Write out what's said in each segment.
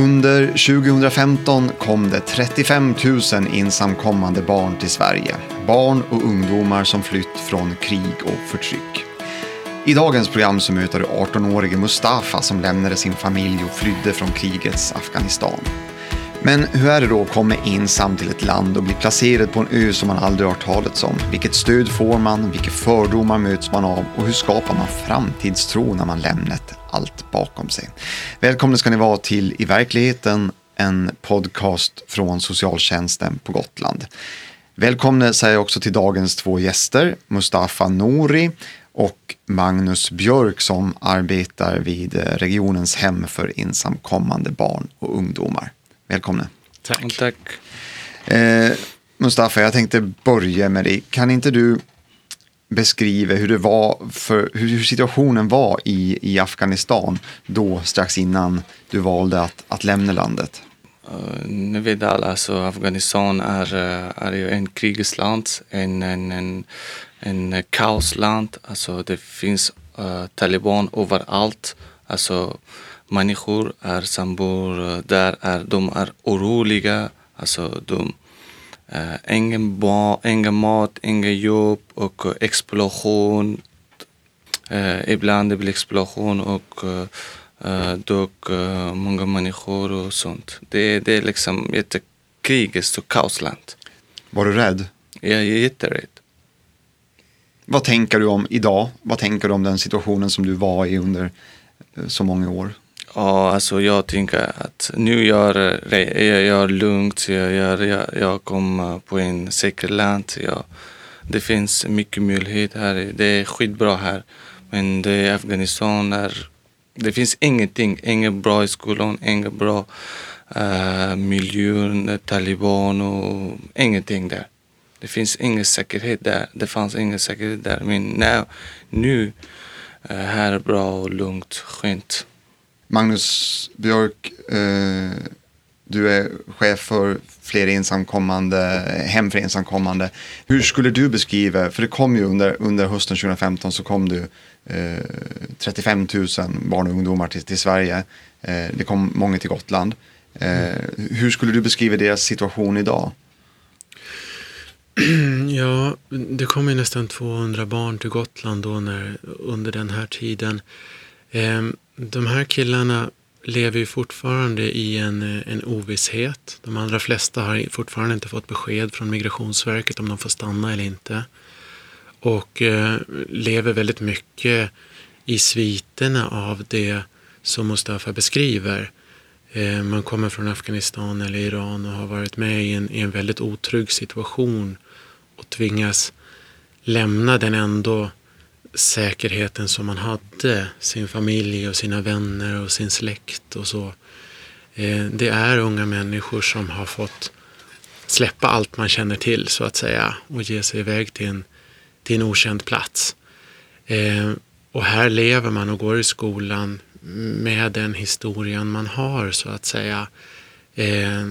Under 2015 kom det 35 000 ensamkommande barn till Sverige. Barn och ungdomar som flytt från krig och förtryck. I dagens program så möter du 18-årige Mustafa som lämnade sin familj och flydde från krigets Afghanistan. Men hur är det då att komma ensam till ett land och bli placerad på en ö som man aldrig hört talats om? Vilket stöd får man? Vilka fördomar möts man av? Och hur skapar man framtidstro när man lämnat allt bakom sig? Välkomna ska ni vara till I verkligheten, en podcast från socialtjänsten på Gotland. Välkomna säger jag också till dagens två gäster, Mustafa Nouri och Magnus Björk som arbetar vid regionens hem för ensamkommande barn och ungdomar. Välkomna. Tack. Tack. Eh, Mustafa, jag tänkte börja med dig. Kan inte du beskriva hur det var för, hur situationen var i, i Afghanistan då strax innan du valde att, att lämna landet? Uh, ni vet alla, alltså Afghanistan är, uh, är ju en krigsland, en, en, en, en kaosland. Alltså det finns uh, taliban överallt. Alltså människor är som bor eh, där är, de är oroliga. Alltså de, äh, ingen, ba, ingen mat, ingen jobb och explosion. Äh, ibland det blir explosion och äh, dog äh, många människor och sånt. Det, det är liksom krigets och kaosland. Var du rädd? Jag är jätterädd. Vad tänker du om idag? Vad tänker du om den situationen som du var i under så många år? Ja, alltså jag tänker att nu jag jag gör lugnt, jag, gör, jag, jag kommer på en säker land. Jag, det finns mycket möjlighet här, det är skitbra här. Men det är Afghanistan är, det finns ingenting, inget bra i skolan, inget bra uh, miljö, taliban och ingenting där. Det finns ingen säkerhet där, det fanns ingen säkerhet där. Men nu, nu uh, här är bra och lugnt, skönt. Magnus Björk, eh, du är chef för fler ensamkommande, hem för ensamkommande. Hur skulle du beskriva, för det kom ju under, under hösten 2015 så kom det eh, 35 000 barn och ungdomar till, till Sverige. Eh, det kom många till Gotland. Eh, hur skulle du beskriva deras situation idag? Ja, det kom ju nästan 200 barn till Gotland då när, under den här tiden. Ehm, de här killarna lever ju fortfarande i en, eh, en ovisshet. De allra flesta har fortfarande inte fått besked från Migrationsverket om de får stanna eller inte. Och eh, lever väldigt mycket i sviterna av det som Mustafa beskriver. Eh, man kommer från Afghanistan eller Iran och har varit med i en, i en väldigt otrygg situation och tvingas lämna den ändå säkerheten som man hade, sin familj och sina vänner och sin släkt och så. Eh, det är unga människor som har fått släppa allt man känner till så att säga och ge sig iväg till en, till en okänd plats. Eh, och här lever man och går i skolan med den historien man har så att säga. Eh,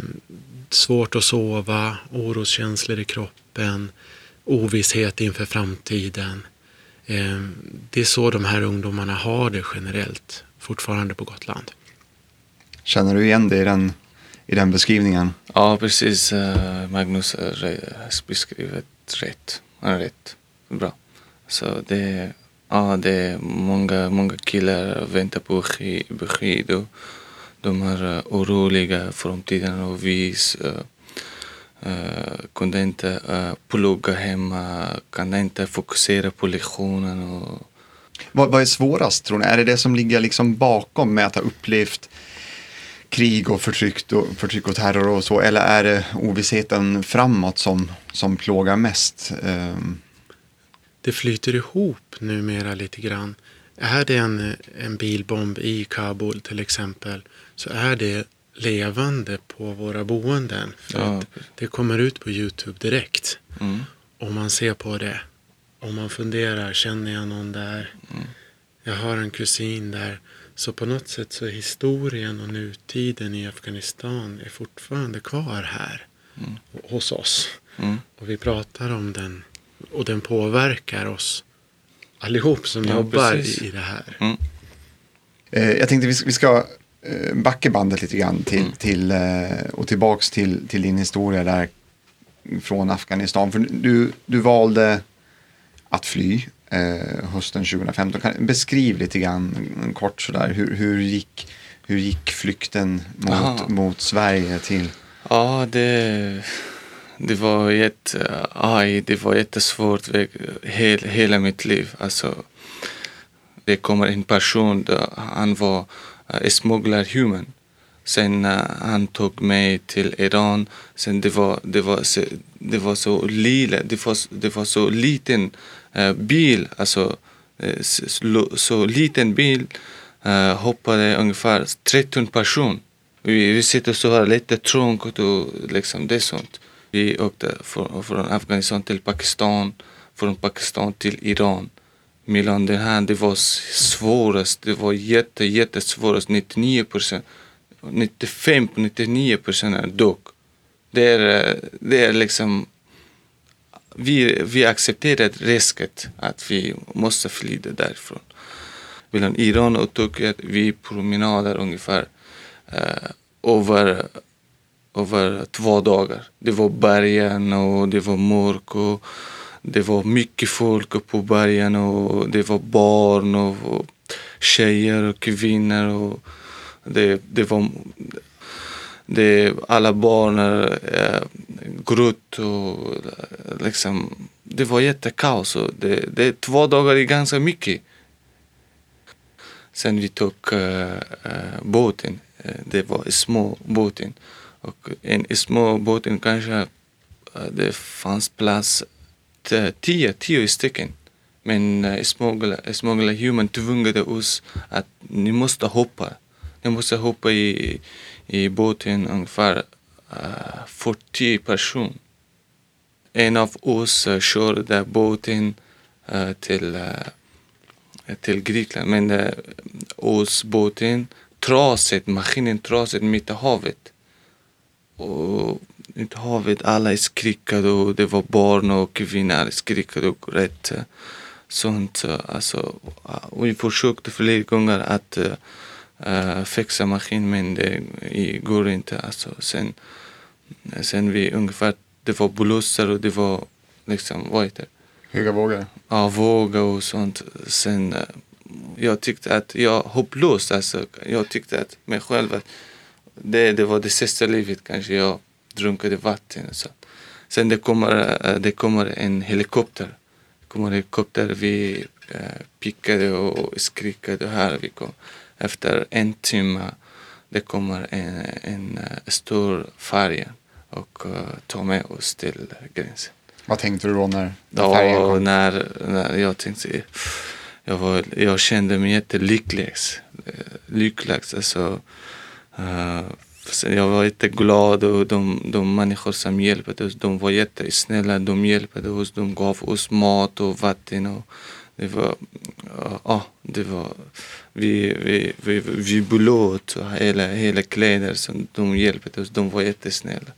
svårt att sova, oroskänslor i kroppen, ovisshet inför framtiden. Eh, det är så de här ungdomarna har det generellt fortfarande på Gotland. Känner du igen det i den, i den beskrivningen? Ja, precis. Eh, Magnus har beskrivit rätt. rätt. Bra. Så det, ja, det är många, många killar väntar på besked och de är eh, oroliga för framtiden och vis Uh, kunde inte uh, plugga hemma, kunde inte fokusera på lektionen. Och... Vad, vad är svårast tror ni? Är det det som ligger liksom bakom med att ha upplevt krig och förtryck och, förtryck och terror och så? Eller är det ovissheten framåt som, som plågar mest? Um... Det flyter ihop numera lite grann. Är det en, en bilbomb i Kabul till exempel så är det levande på våra boenden. För ja. att det kommer ut på Youtube direkt. Mm. Om man ser på det. Om man funderar, känner jag någon där? Mm. Jag har en kusin där. Så på något sätt så är historien och nutiden i Afghanistan är fortfarande kvar här. Mm. Hos oss. Mm. Och vi pratar om den. Och den påverkar oss allihop som ja, jobbar i, i, det här. Mm. Eh, jag tänkte vi ska backa bandet lite grann till, Mm. till, eh, och tillbaks till, till din historia där från Afghanistan. För du, du valde att fly eh, hösten 2015. Kan, beskriv lite grann kort sådär. Hur, hur, gick, hur gick flykten Aha. mot, mot Sverige till? Ja, det, det var jätte, aj, det var jättesvårt väg, hel, hela mitt liv. Alltså, det kommer en person, där han var Eh, uh, smuggler human. Sen uh, han tog mig till Iran. Sen det var, det var, så, det var så lila, det var, det var så liten eh, bil, alltså eh, så, så liten bil uh, hoppade ungefär 13 personer. Vi, vi sitter så här lite trångt och liksom det är sånt. Vi åkte från, från Afghanistan till Pakistan, från Pakistan till Iran. Mellan det här, det var svårast, det var jätte, jättesvårast. 99 procent, 95-99 procent är dog. Det är, det är liksom, vi, vi accepterar risket att vi måste fly därifrån. Mellan Iran och Turkiet, vi promenader ungefär eh, över, över två dagar. Det var bergen och det var mörkt och det var mycket folk på bergen och det var barn och, och tjejer och kvinnor och det, det var det, alla barn eh, grutt och liksom det var jättekaos och det, det, två dagar är ganska mycket. Sen vi tog eh, eh båten, eh, det var små båten och en små båten kanske eh, det fanns plats Äh, tio, tio stycken. Men äh, uh, smuggla, smuggla human tvingade oss att ni måste hoppa. Ni måste hoppa i, i båten ungefär äh, uh, 40 personer. En av oss uh, körde båten uh, till, uh, till Grekland. Men uh, oss båten trasigt, maskinen trasigt mitt i havet. Och i havet, alla skrikade och det var barn och kvinnor skrikade och rätt uh, sånt. Alltså, uh, vi försökte flera gånger att uh, fixa maskin men det går inte. Alltså, sen, sen vi ungefär, det var blåsar och det var liksom, vad heter? Höga vågor? Ja, våga och sånt. Sen jag tyckte att jag hopplöst, alltså jag tyckte att mig själv att det, det var det sista livet kanske jag drunkade vatten och så. Sen det kommer, uh, det kommer en helikopter. Det kommer helikopter, vi uh, pickade och skrikade här vi kom efter en timme det kommer en, en uh, stor färja och uh, tar med oss till gränsen. Vad tänkte du då när, när färjan Ja, kom? när, när jag tänkte, jag, var, jag kände mig jättelycklig. eh, Lycklig, alltså. Uh, jag var jätteglad och de, de människor som hjälpte oss, de var jättesnälla. De hjälpte oss, de gav oss mat och vatten. Och det var, ja, det var, vi, vi, vi, vi blöt hela, hela kläder som de hjälpte oss. De var jättesnälla.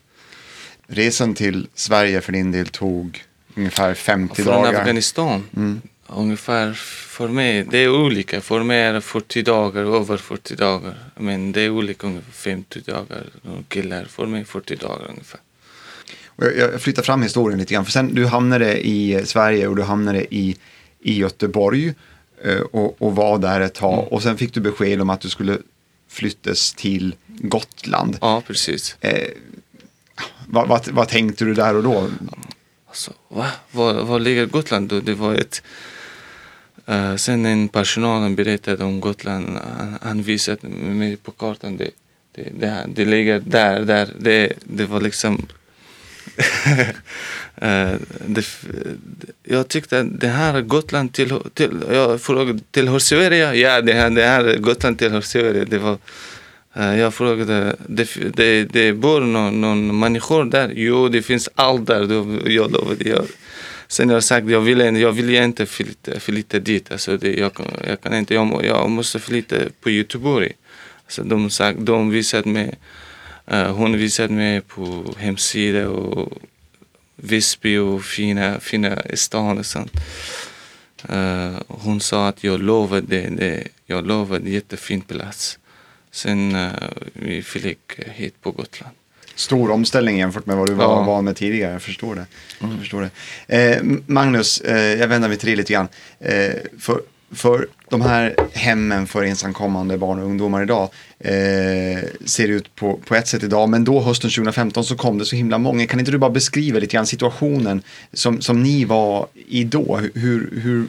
Resan till Sverige för din del tog ungefär 50 Från dagar. Afghanistan? Mm. Ungefär för mig, det är olika. För mig är det 40 dagar, över 40 dagar. Men det är olika, ungefär 50 dagar. Killar, för mig 40 dagar ungefär. Jag flyttar fram historien lite grann. För sen du hamnade i Sverige och du hamnade i, i Göteborg eh, och, och var där ett tag. Mm. Och sen fick du besked om att du skulle flyttas till Gotland. Ja, precis. Eh, vad, vad, vad tänkte du där och då? Alltså, va? Var, var ligger Gotland då? Det var ett... Uh, sen en personalen berättade om Gotland. Han, han visade mig på kartan. Det, det, det, det ligger där, där. Det, det var liksom... uh, det, jag tyckte att det här Gotland till, till jag frågade tillhör Sverige? Ja, det här, det här Gotland tillhör Sverige. Det var, uh, jag frågade, det, det, det bor någon, någon människor där? Jo, det finns allt där. Då, jag lovade. Jag, sen har jag sagt, jag vill, jag vill inte flytta, flytta dit. Alltså det, jag, jag kan inte, jag, jag måste flytta på Göteborg. Alltså de, sagt, de visade mig, uh, hon visade mig på hemsidan och Visby och fina, fina stan och sånt. Uh, hon sa att jag lovade, det, jag lovade jättefin plats. sen uh, vi fick hit på Gotland. Stor omställning jämfört med vad du var Ja. van med tidigare, jag förstår det. Jag förstår det. Eh, Magnus, eh, jag vänder mig till dig lite grann. Eh, för, för de här hemmen för ensamkommande barn och ungdomar idag eh, ser ut på, på ett sätt idag, men då hösten 2015 så kom det så himla många. Kan inte du bara beskriva lite grann situationen som, som ni var i då? Hur, hur,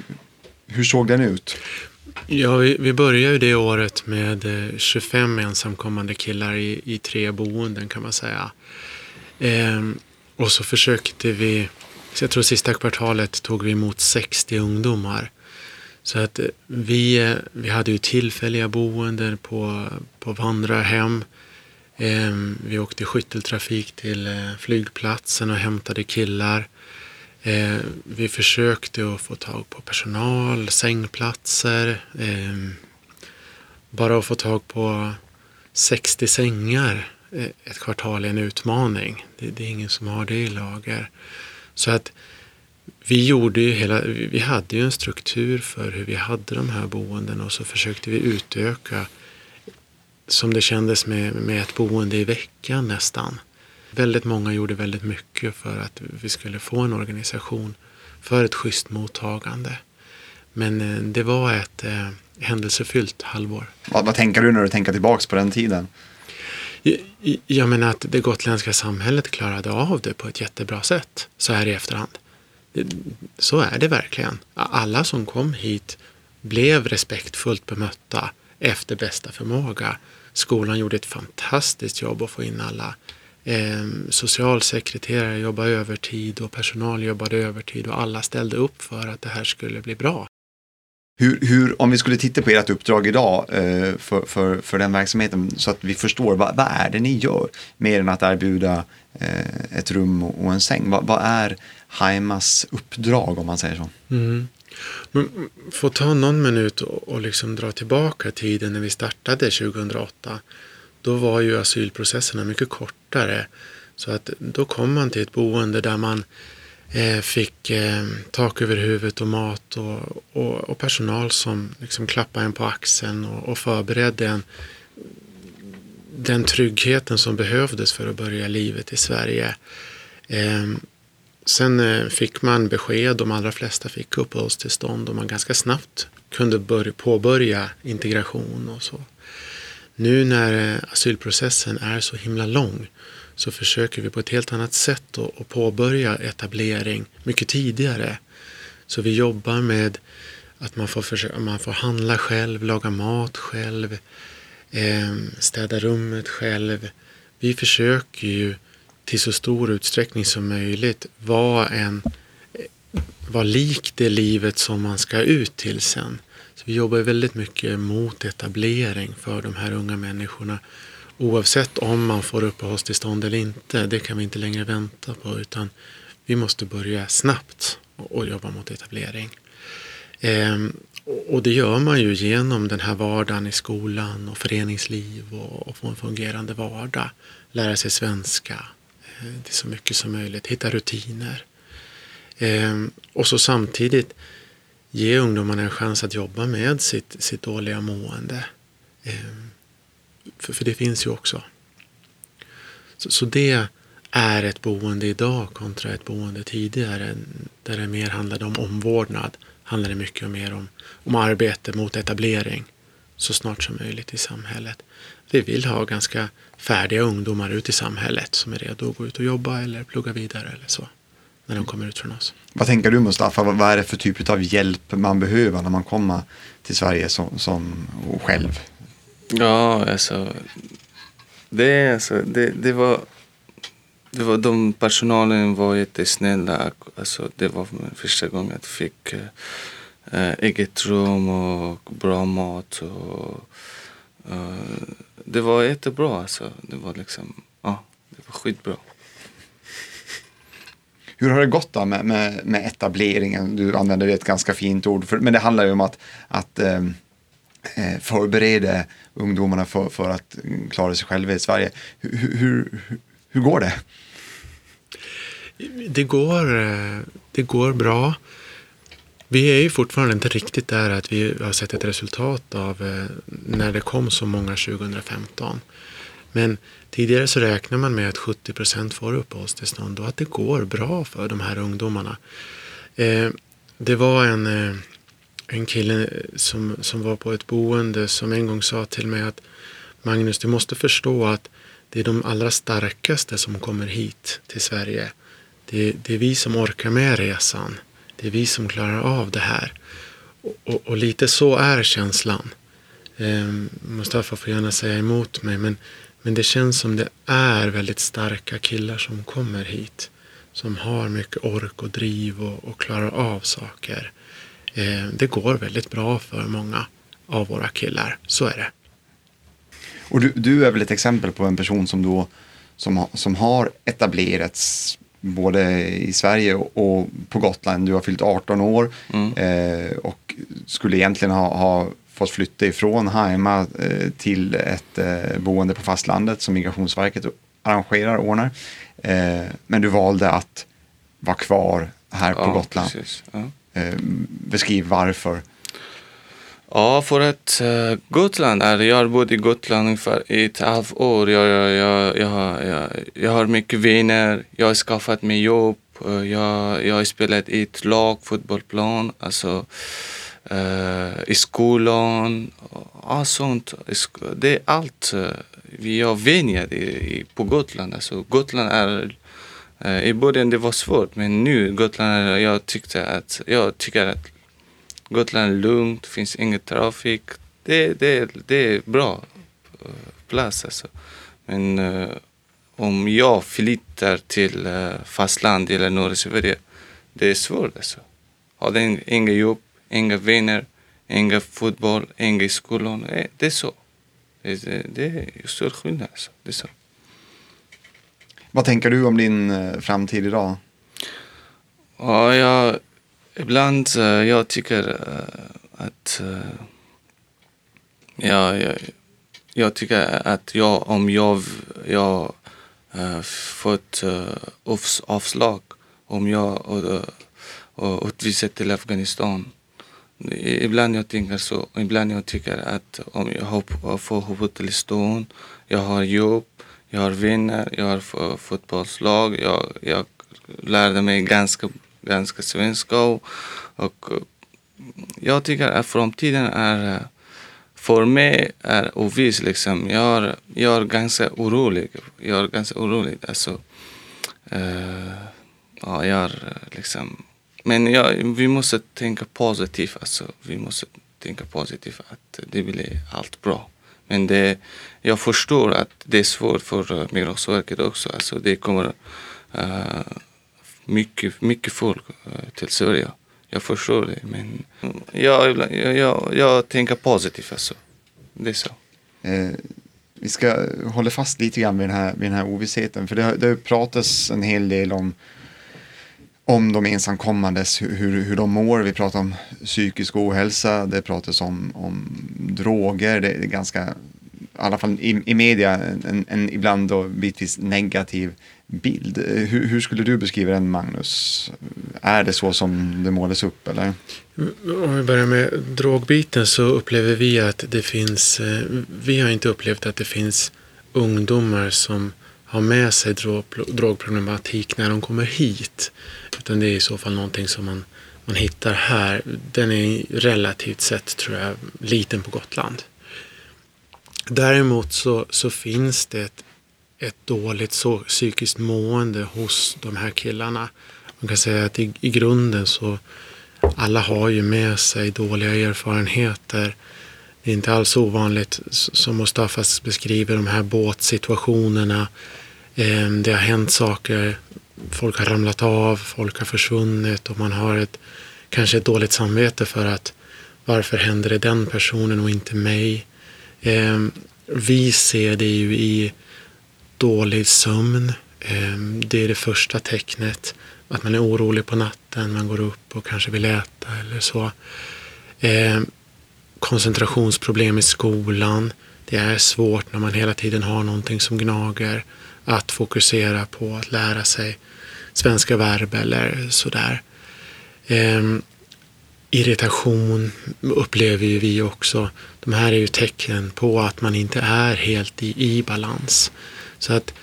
hur såg den ut? Ja, vi, vi började ju det året med eh, 25 ensamkommande killar i, i tre boenden kan man säga. Ehm, och så försökte vi, så jag tror sista kvartalet tog vi emot 60 ungdomar. Så att eh, vi, eh, vi hade ju tillfälliga boenden på, på vandrarhem. Ehm, vi åkte skytteltrafik till flygplatsen och hämtade killar. Eh, vi försökte att få tag på personal, sängplatser. Eh, bara att få tag på 60 sängar eh, ett kvartal är en utmaning. Det, det är ingen som har det i lager. Så att vi gjorde ju hela, vi vi hade ju en struktur för hur vi hade de här boenden och så försökte vi utöka som det kändes med, med ett boende i veckan nästan. Väldigt många gjorde väldigt mycket för att vi skulle få en organisation för ett schysst mottagande. Men eh, det var ett eh, händelsefyllt halvår. Vad, vad tänker du när du tänker tillbaka på den tiden? Jag- Jag menar att det gotländska samhället klarade av det på ett jättebra sätt så här i efterhand. Det- Så är det verkligen. Alla som kom hit blev respektfullt bemötta efter bästa förmåga. Skolan gjorde ett fantastiskt jobb att få in alla. Eh, socialsekreterare jobbade övertid och personal jobbade övertid och alla ställde upp för att det här skulle bli bra. Hur, hur, om vi skulle titta på ert uppdrag idag eh, för, för, för den verksamheten så att vi förstår vad, vad är det ni gör mer än att erbjuda eh, ett rum och, och en säng. Vad, vad är Haimas uppdrag om man säger så? Mm. Men ta någon minut och, och liksom dra tillbaka tiden när vi startade 2008. Då var ju asylprocesserna mycket kortare. Så att då kom man till ett boende där man eh, fick eh, tak över huvudet och mat och, och, och personal som liksom klappade en på axeln och, och förberedde en, den tryggheten som behövdes för att börja livet i Sverige. Eh, Sen eh, fick man besked, de allra flesta fick uppehållstillstånd och man ganska snabbt kunde börja, påbörja integration och så. Nu när eh, asylprocessen är så himla lång så försöker vi på ett helt annat sätt att, påbörja etablering mycket tidigare. Så vi jobbar med att man får, försöka, man får handla själv, laga mat själv, ehm, städa rummet själv. Vi försöker ju till så stor utsträckning som möjligt vara, en, eh, vara lik det livet som man ska ut till sen. Så vi jobbar väldigt mycket mot etablering för de här unga människorna. Oavsett om man får uppehållstillstånd eller inte, det kan vi inte längre vänta på utan vi måste börja snabbt och, jobba mot etablering. Ehm, och det gör man ju genom den här vardagen i skolan och föreningsliv och, och få en fungerande vardag. Lära sig svenska, eh, det är så mycket som möjligt, hitta rutiner. Ehm, och så samtidigt ge ungdomarna en chans att jobba med sitt, sitt dåliga mående. Ehm, för, för det finns ju också. Så, så det är ett boende idag kontra ett boende tidigare där det mer handlade om omvårdnad handlar det mycket mer om, om arbete mot etablering så snart som möjligt i samhället. Vi vill ha ganska färdiga ungdomar ut i samhället som är redo att gå ut och jobba eller plugga vidare eller så när de kommer ut från oss. Vad tänker du Mustafa, vad är det för typ av hjälp man behöver när man kommer till Sverige som, som själv? Ja, alltså. Det, alltså, det, det var... Det var de personalen var jättesnälla. Alltså, det var första gången jag fick eh, eget rum och bra mat. Och, eh, det var jättebra. Alltså. Det var liksom, ja, det var skitbra. Hur har det gått då med, med, med etableringen? Du använder ett ganska fint ord, för, men det handlar ju om att, att ehm, eh, förbereda ungdomarna för, för att klara sig själva i Sverige. Hur, hur, hur, går det? Det går, eh, det går bra. vi är ju fortfarande inte riktigt där att vi har sett ett resultat av eh, när det kom så många 2015. Men tidigare så räknar man med att 70 procent får uppehållstillstånd och att det går bra för de här ungdomarna. Eh, det var en, eh, en kille som, som var på ett boende som en gång sa till mig att Magnus, du måste förstå att det är de allra starkaste som kommer hit till Sverige. Det, det är vi som orkar med resan. Det är vi som klarar av det här. Och, och, och lite så är känslan. Eh, Mustafa får gärna säga emot mig men, men det känns som det är väldigt starka killar som kommer hit. Som har mycket ork och driv och, och klarar av saker. Eh, det går väldigt bra för många av våra killar. Så är det. Och du, du, är väl ett exempel på en person som, då, som, som har etablerats både i Sverige och på Gotland. Du har fyllt 18 år mm. eh, och skulle egentligen ha, ha fått flytta ifrån Haima eh, till ett eh, boende på fastlandet som Migrationsverket arrangerar och ordnar. Eh, men du valde att vara kvar här på ja, Gotland. Ja. Beskriv varför. Ja, för att Gotland är, jag har bott i Gotland ungefär i ett halvt år. Jag, jag, jag, jag, jag, jag har mycket vänner, jag har skaffat mig jobb, jag, jag har spelat i ett lag, fotbollsplan, alltså uh, i skolan, allt sånt. Det är allt. Eh, vi har vänner i, på Gotland. Alltså, Gotland är eh, i början det var svårt men nu Gotland, jag tyckte att, jag tycker att Gotland är lugnt, finns ingen trafik. Det, det, det är bra plats alltså. Men uh, om jag flyttar till uh, fastland eller norra Sverige, det är svårt alltså. Har inget jobb, inga vänner, inga fotboll, inga skolan. Det är så. Det, det, det är stor skillnad alltså. Det är så. Vad tänker du om din framtid idag? Ja, jag Ibland uh, jag tycker att ja, jag, jag tycker att jag, om jag, jag fått avslag om jag uh, utvisad till Afghanistan. Ibland jag tänker så. Ibland jag tycker att om jag får uppehållstillstånd, jag har jobb, jag har vänner, jag har fotbollslag, jag, jag lärde mig ganska ganska svenska och, och jag tycker att framtiden är för mig är oviss liksom. Jag är, jag är ganska orolig. Jag är ganska orolig. Alltså, uh, ja, jag är liksom... Men ja, vi måste tänka positivt. Alltså. Vi måste tänka positivt att det blir allt bra. Men det, jag förstår att det är svårt för Migrationsverket också. Alltså, det kommer uh, mycket, mycket folk uh, till Sverige. Jag förstår det, men jag, jag, jag, jag tänker positivt alltså. Det är så. Eh, vi ska hålla fast lite grann vid den här, vid den här ovissheten, för det har, det har pratats en hel del om om de ensamkommandes, hur, hur de mår. Vi pratar om psykisk ohälsa, det pratas om, om droger, det är ganska, i alla fall i, i media, en, en ibland då bitvis negativ bild. Hur, hur, skulle du beskriva den Magnus? Är det så som det målas upp eller? Om vi börjar med drogbiten så upplever vi att det finns, eh, vi har inte upplevt att det finns ungdomar som ha med sig drogproblematik när de kommer hit. Utan det är i så fall någonting som man, man hittar här. Den är relativt sett tror jag liten på Gotland. Däremot så, så finns det ett ett dåligt så, psykiskt mående hos de här killarna. Man kan säga att i, i grunden så alla har ju med sig dåliga erfarenheter. Det är inte alls ovanligt som Mustafas beskriver de här båtsituationerna. Ehm, det har hänt saker. Folk har ramlat av, folk har försvunnit och man har ett, kanske ett dåligt samvete för att varför händer det den personen och inte mig? Ehm, vi ser det ju i dålig sömn. Ehm, det är det första tecknet. Att man är orolig på natten, man går upp och kanske vill äta eller så. Koncentrationsproblem i skolan. Det är svårt när man hela tiden har någonting som gnager att fokusera på att lära sig svenska verb eller sådär. Ehm, irritation upplever ju vi också. De här är ju tecken på att man inte är helt i, i balans. Så att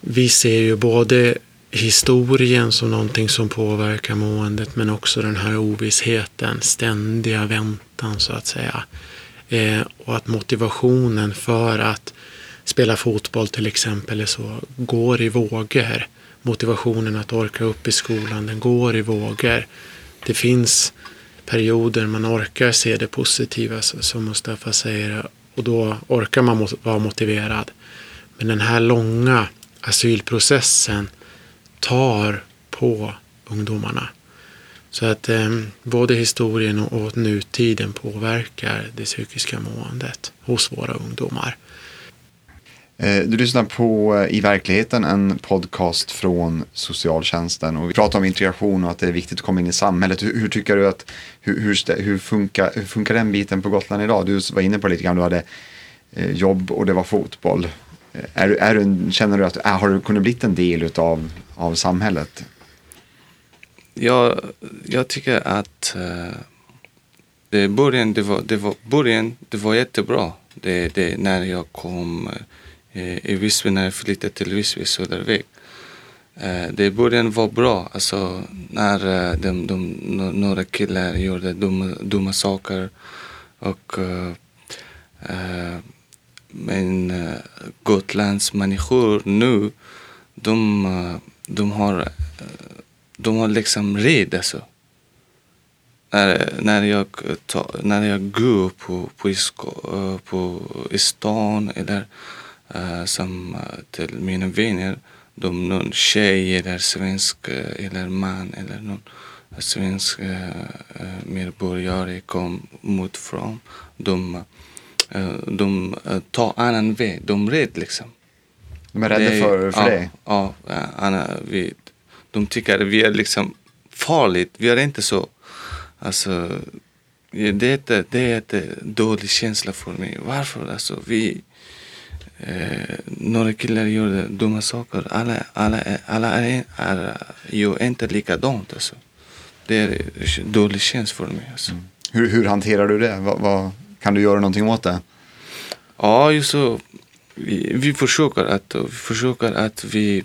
vi ser ju både historien som någonting som påverkar måendet men också den här ovissheten, ständiga väntan så att säga. Eh, och att motivationen för att spela fotboll till exempel så, går i vågor. Motivationen att orka upp i skolan, den går i vågor. Det finns perioder man orkar se det positiva som Mustafa säger och då orkar man vara motiverad. Men den här långa asylprocessen tar på ungdomarna. Så att eh, både historien och, och nutiden påverkar det psykiska måendet hos våra ungdomar. Eh, du lyssnar på eh, I verkligheten, en podcast från socialtjänsten. Och vi pratar om integration och att det är viktigt att komma in i samhället. Hur, hur tycker du att, hur, hur, hur, funkar, hur funkar den biten på Gotland idag? Du var inne på det lite grann, du hade eh, jobb och det var fotboll. Är, är, känner du att har du kunnat bli en del av, av samhället? Jag, jag tycker att uh, det, början, det, var, det, var, början, det var jättebra. Det, det, när jag kom Eh, i Visby, när jag flyttade till Visby Söderväg. Eh, det början var bra. Alltså, när eh, de, de, några killar gjorde dumma, dumma saker och men uh, Gotlands människor nu, de, uh, de, har, uh, de har liksom rädd alltså. När, när, jag, när jag går på, på, uh, på i stan eller som, till mina vänner, de, någon tjej eller svensk eller man eller någon svensk medborgare kom mot fram. De, Eh, de eh, tar annan väg. De är rädda liksom. De är rädda för, för ja, dig? Ja, Anna, vi, de tycker att vi är liksom farligt. Vi är inte så. Alltså, det är, det är en dålig känsla för mig. Varför? Alltså, vi, eh, några killar gjorde dumma saker. Alla, alla, alla är, är ju inte likadant. Alltså. Det är dålig känsla för mig. Alltså. Mm. Hur, hur hanterar du det? Vad, vad, kan du göra någonting åt det? Ja, just så. Vi, vi försöker att, vi försöker att vi, uh,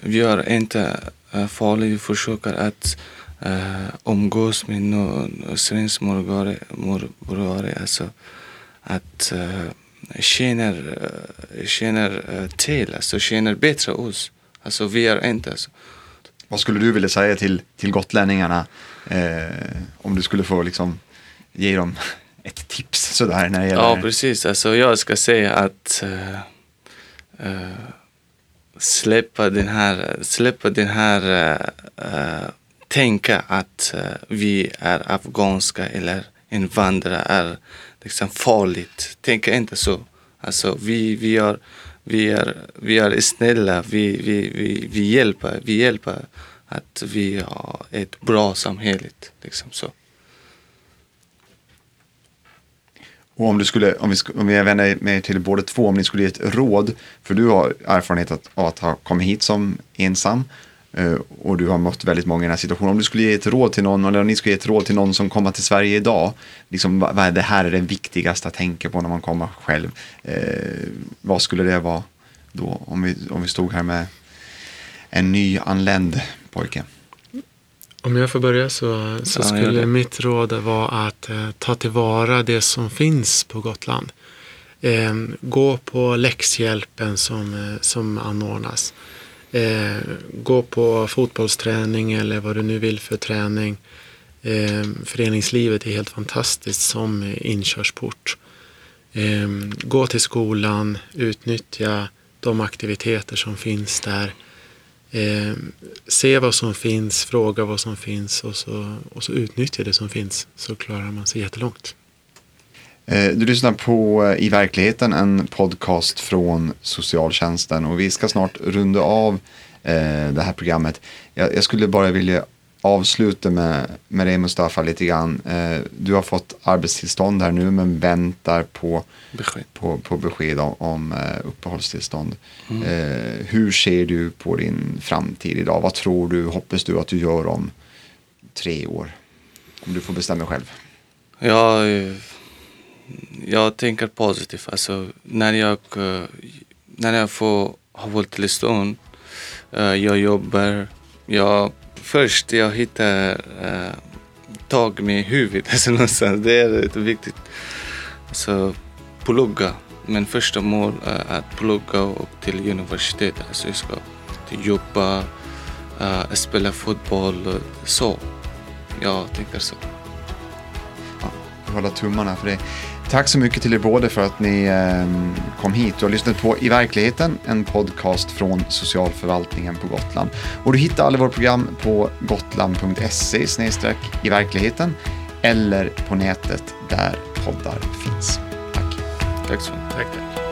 vi är inte uh, farliga. Vi försöker att uh, umgås med någon svensk medborgare. Alltså att uh, känner, uh, känner uh, till, alltså känner bättre oss. Alltså vi är inte alltså. Vad skulle du vilja säga till, till gotlänningarna eh, om du skulle få liksom ge dem ett tips sådär när det gäller? Ja, precis. Alltså jag ska säga att uh, uh, släppa den här, släppa den här uh, tänka att vi är afghanska eller invandrare är liksom farligt. Tänka inte så. Alltså vi, vi, är, vi, är, vi är snälla, vi, vi, vi, vi hjälper, vi hjälper att vi har ett bra samhälle. Liksom så. Och om du skulle, om vi, om jag vänder mig till båda två, om ni skulle ge ett råd, för du har erfarenhet av att ha kommit hit som ensam och du har mött väldigt många i den här situationen. Om du skulle ge ett råd till någon, eller om ni skulle ge ett råd till någon som kommer till Sverige idag, liksom, vad är det här är det viktigaste att tänka på när man kommer själv. Eh, vad skulle det vara då, om vi, om vi stod här med en ny anländ pojke? Om jag får börja så, så ja, skulle mitt råd vara att eh, ta tillvara det som finns på Gotland. Eh, gå på läxhjälpen som, eh, som anordnas. Eh, gå på fotbollsträning eller vad du nu vill för träning. Eh, föreningslivet är helt fantastiskt som inkörsport. Eh, gå till skolan, utnyttja de aktiviteter som finns där. Eh, se vad som finns, fråga vad som finns och så, och så utnyttja det som finns så klarar man sig jättelångt. Eh, du lyssnar på eh, I verkligheten, en podcast från socialtjänsten och vi ska snart runda av eh, det här programmet. Jag, jag skulle bara vilja avsluta med, med dig Mustafa lite grann. Du har fått arbetstillstånd här nu men väntar på besked, på, på besked om, om eh, uppehållstillstånd. Mm. Hur ser du på din framtid idag? Vad tror du, hoppas du att du gör om tre år? Om du får bestämma själv. Ja, eh, jag tänker positivt. Alltså, när, jag, eh, när jag får uppehållstillstånd, eh, jag jobbar, jag, först jag hittar jag tag med huvudet alltså någonstans. Det är viktigt. Alltså, plugga. Men första mål är att plugga och till universitetet. Alltså jag ska jobba, spela fotboll, så. Jag tänker så. Ja, hålla tummarna för dig. Tack så mycket till er båda för att ni ehm, kom hit. Du har lyssnat på I verkligheten, en podcast från socialförvaltningen på Gotland. Och du hittar alla våra program på gotland.se i verkligheten eller på nätet där poddar finns. Tack. Tack så mycket. Tack, tack.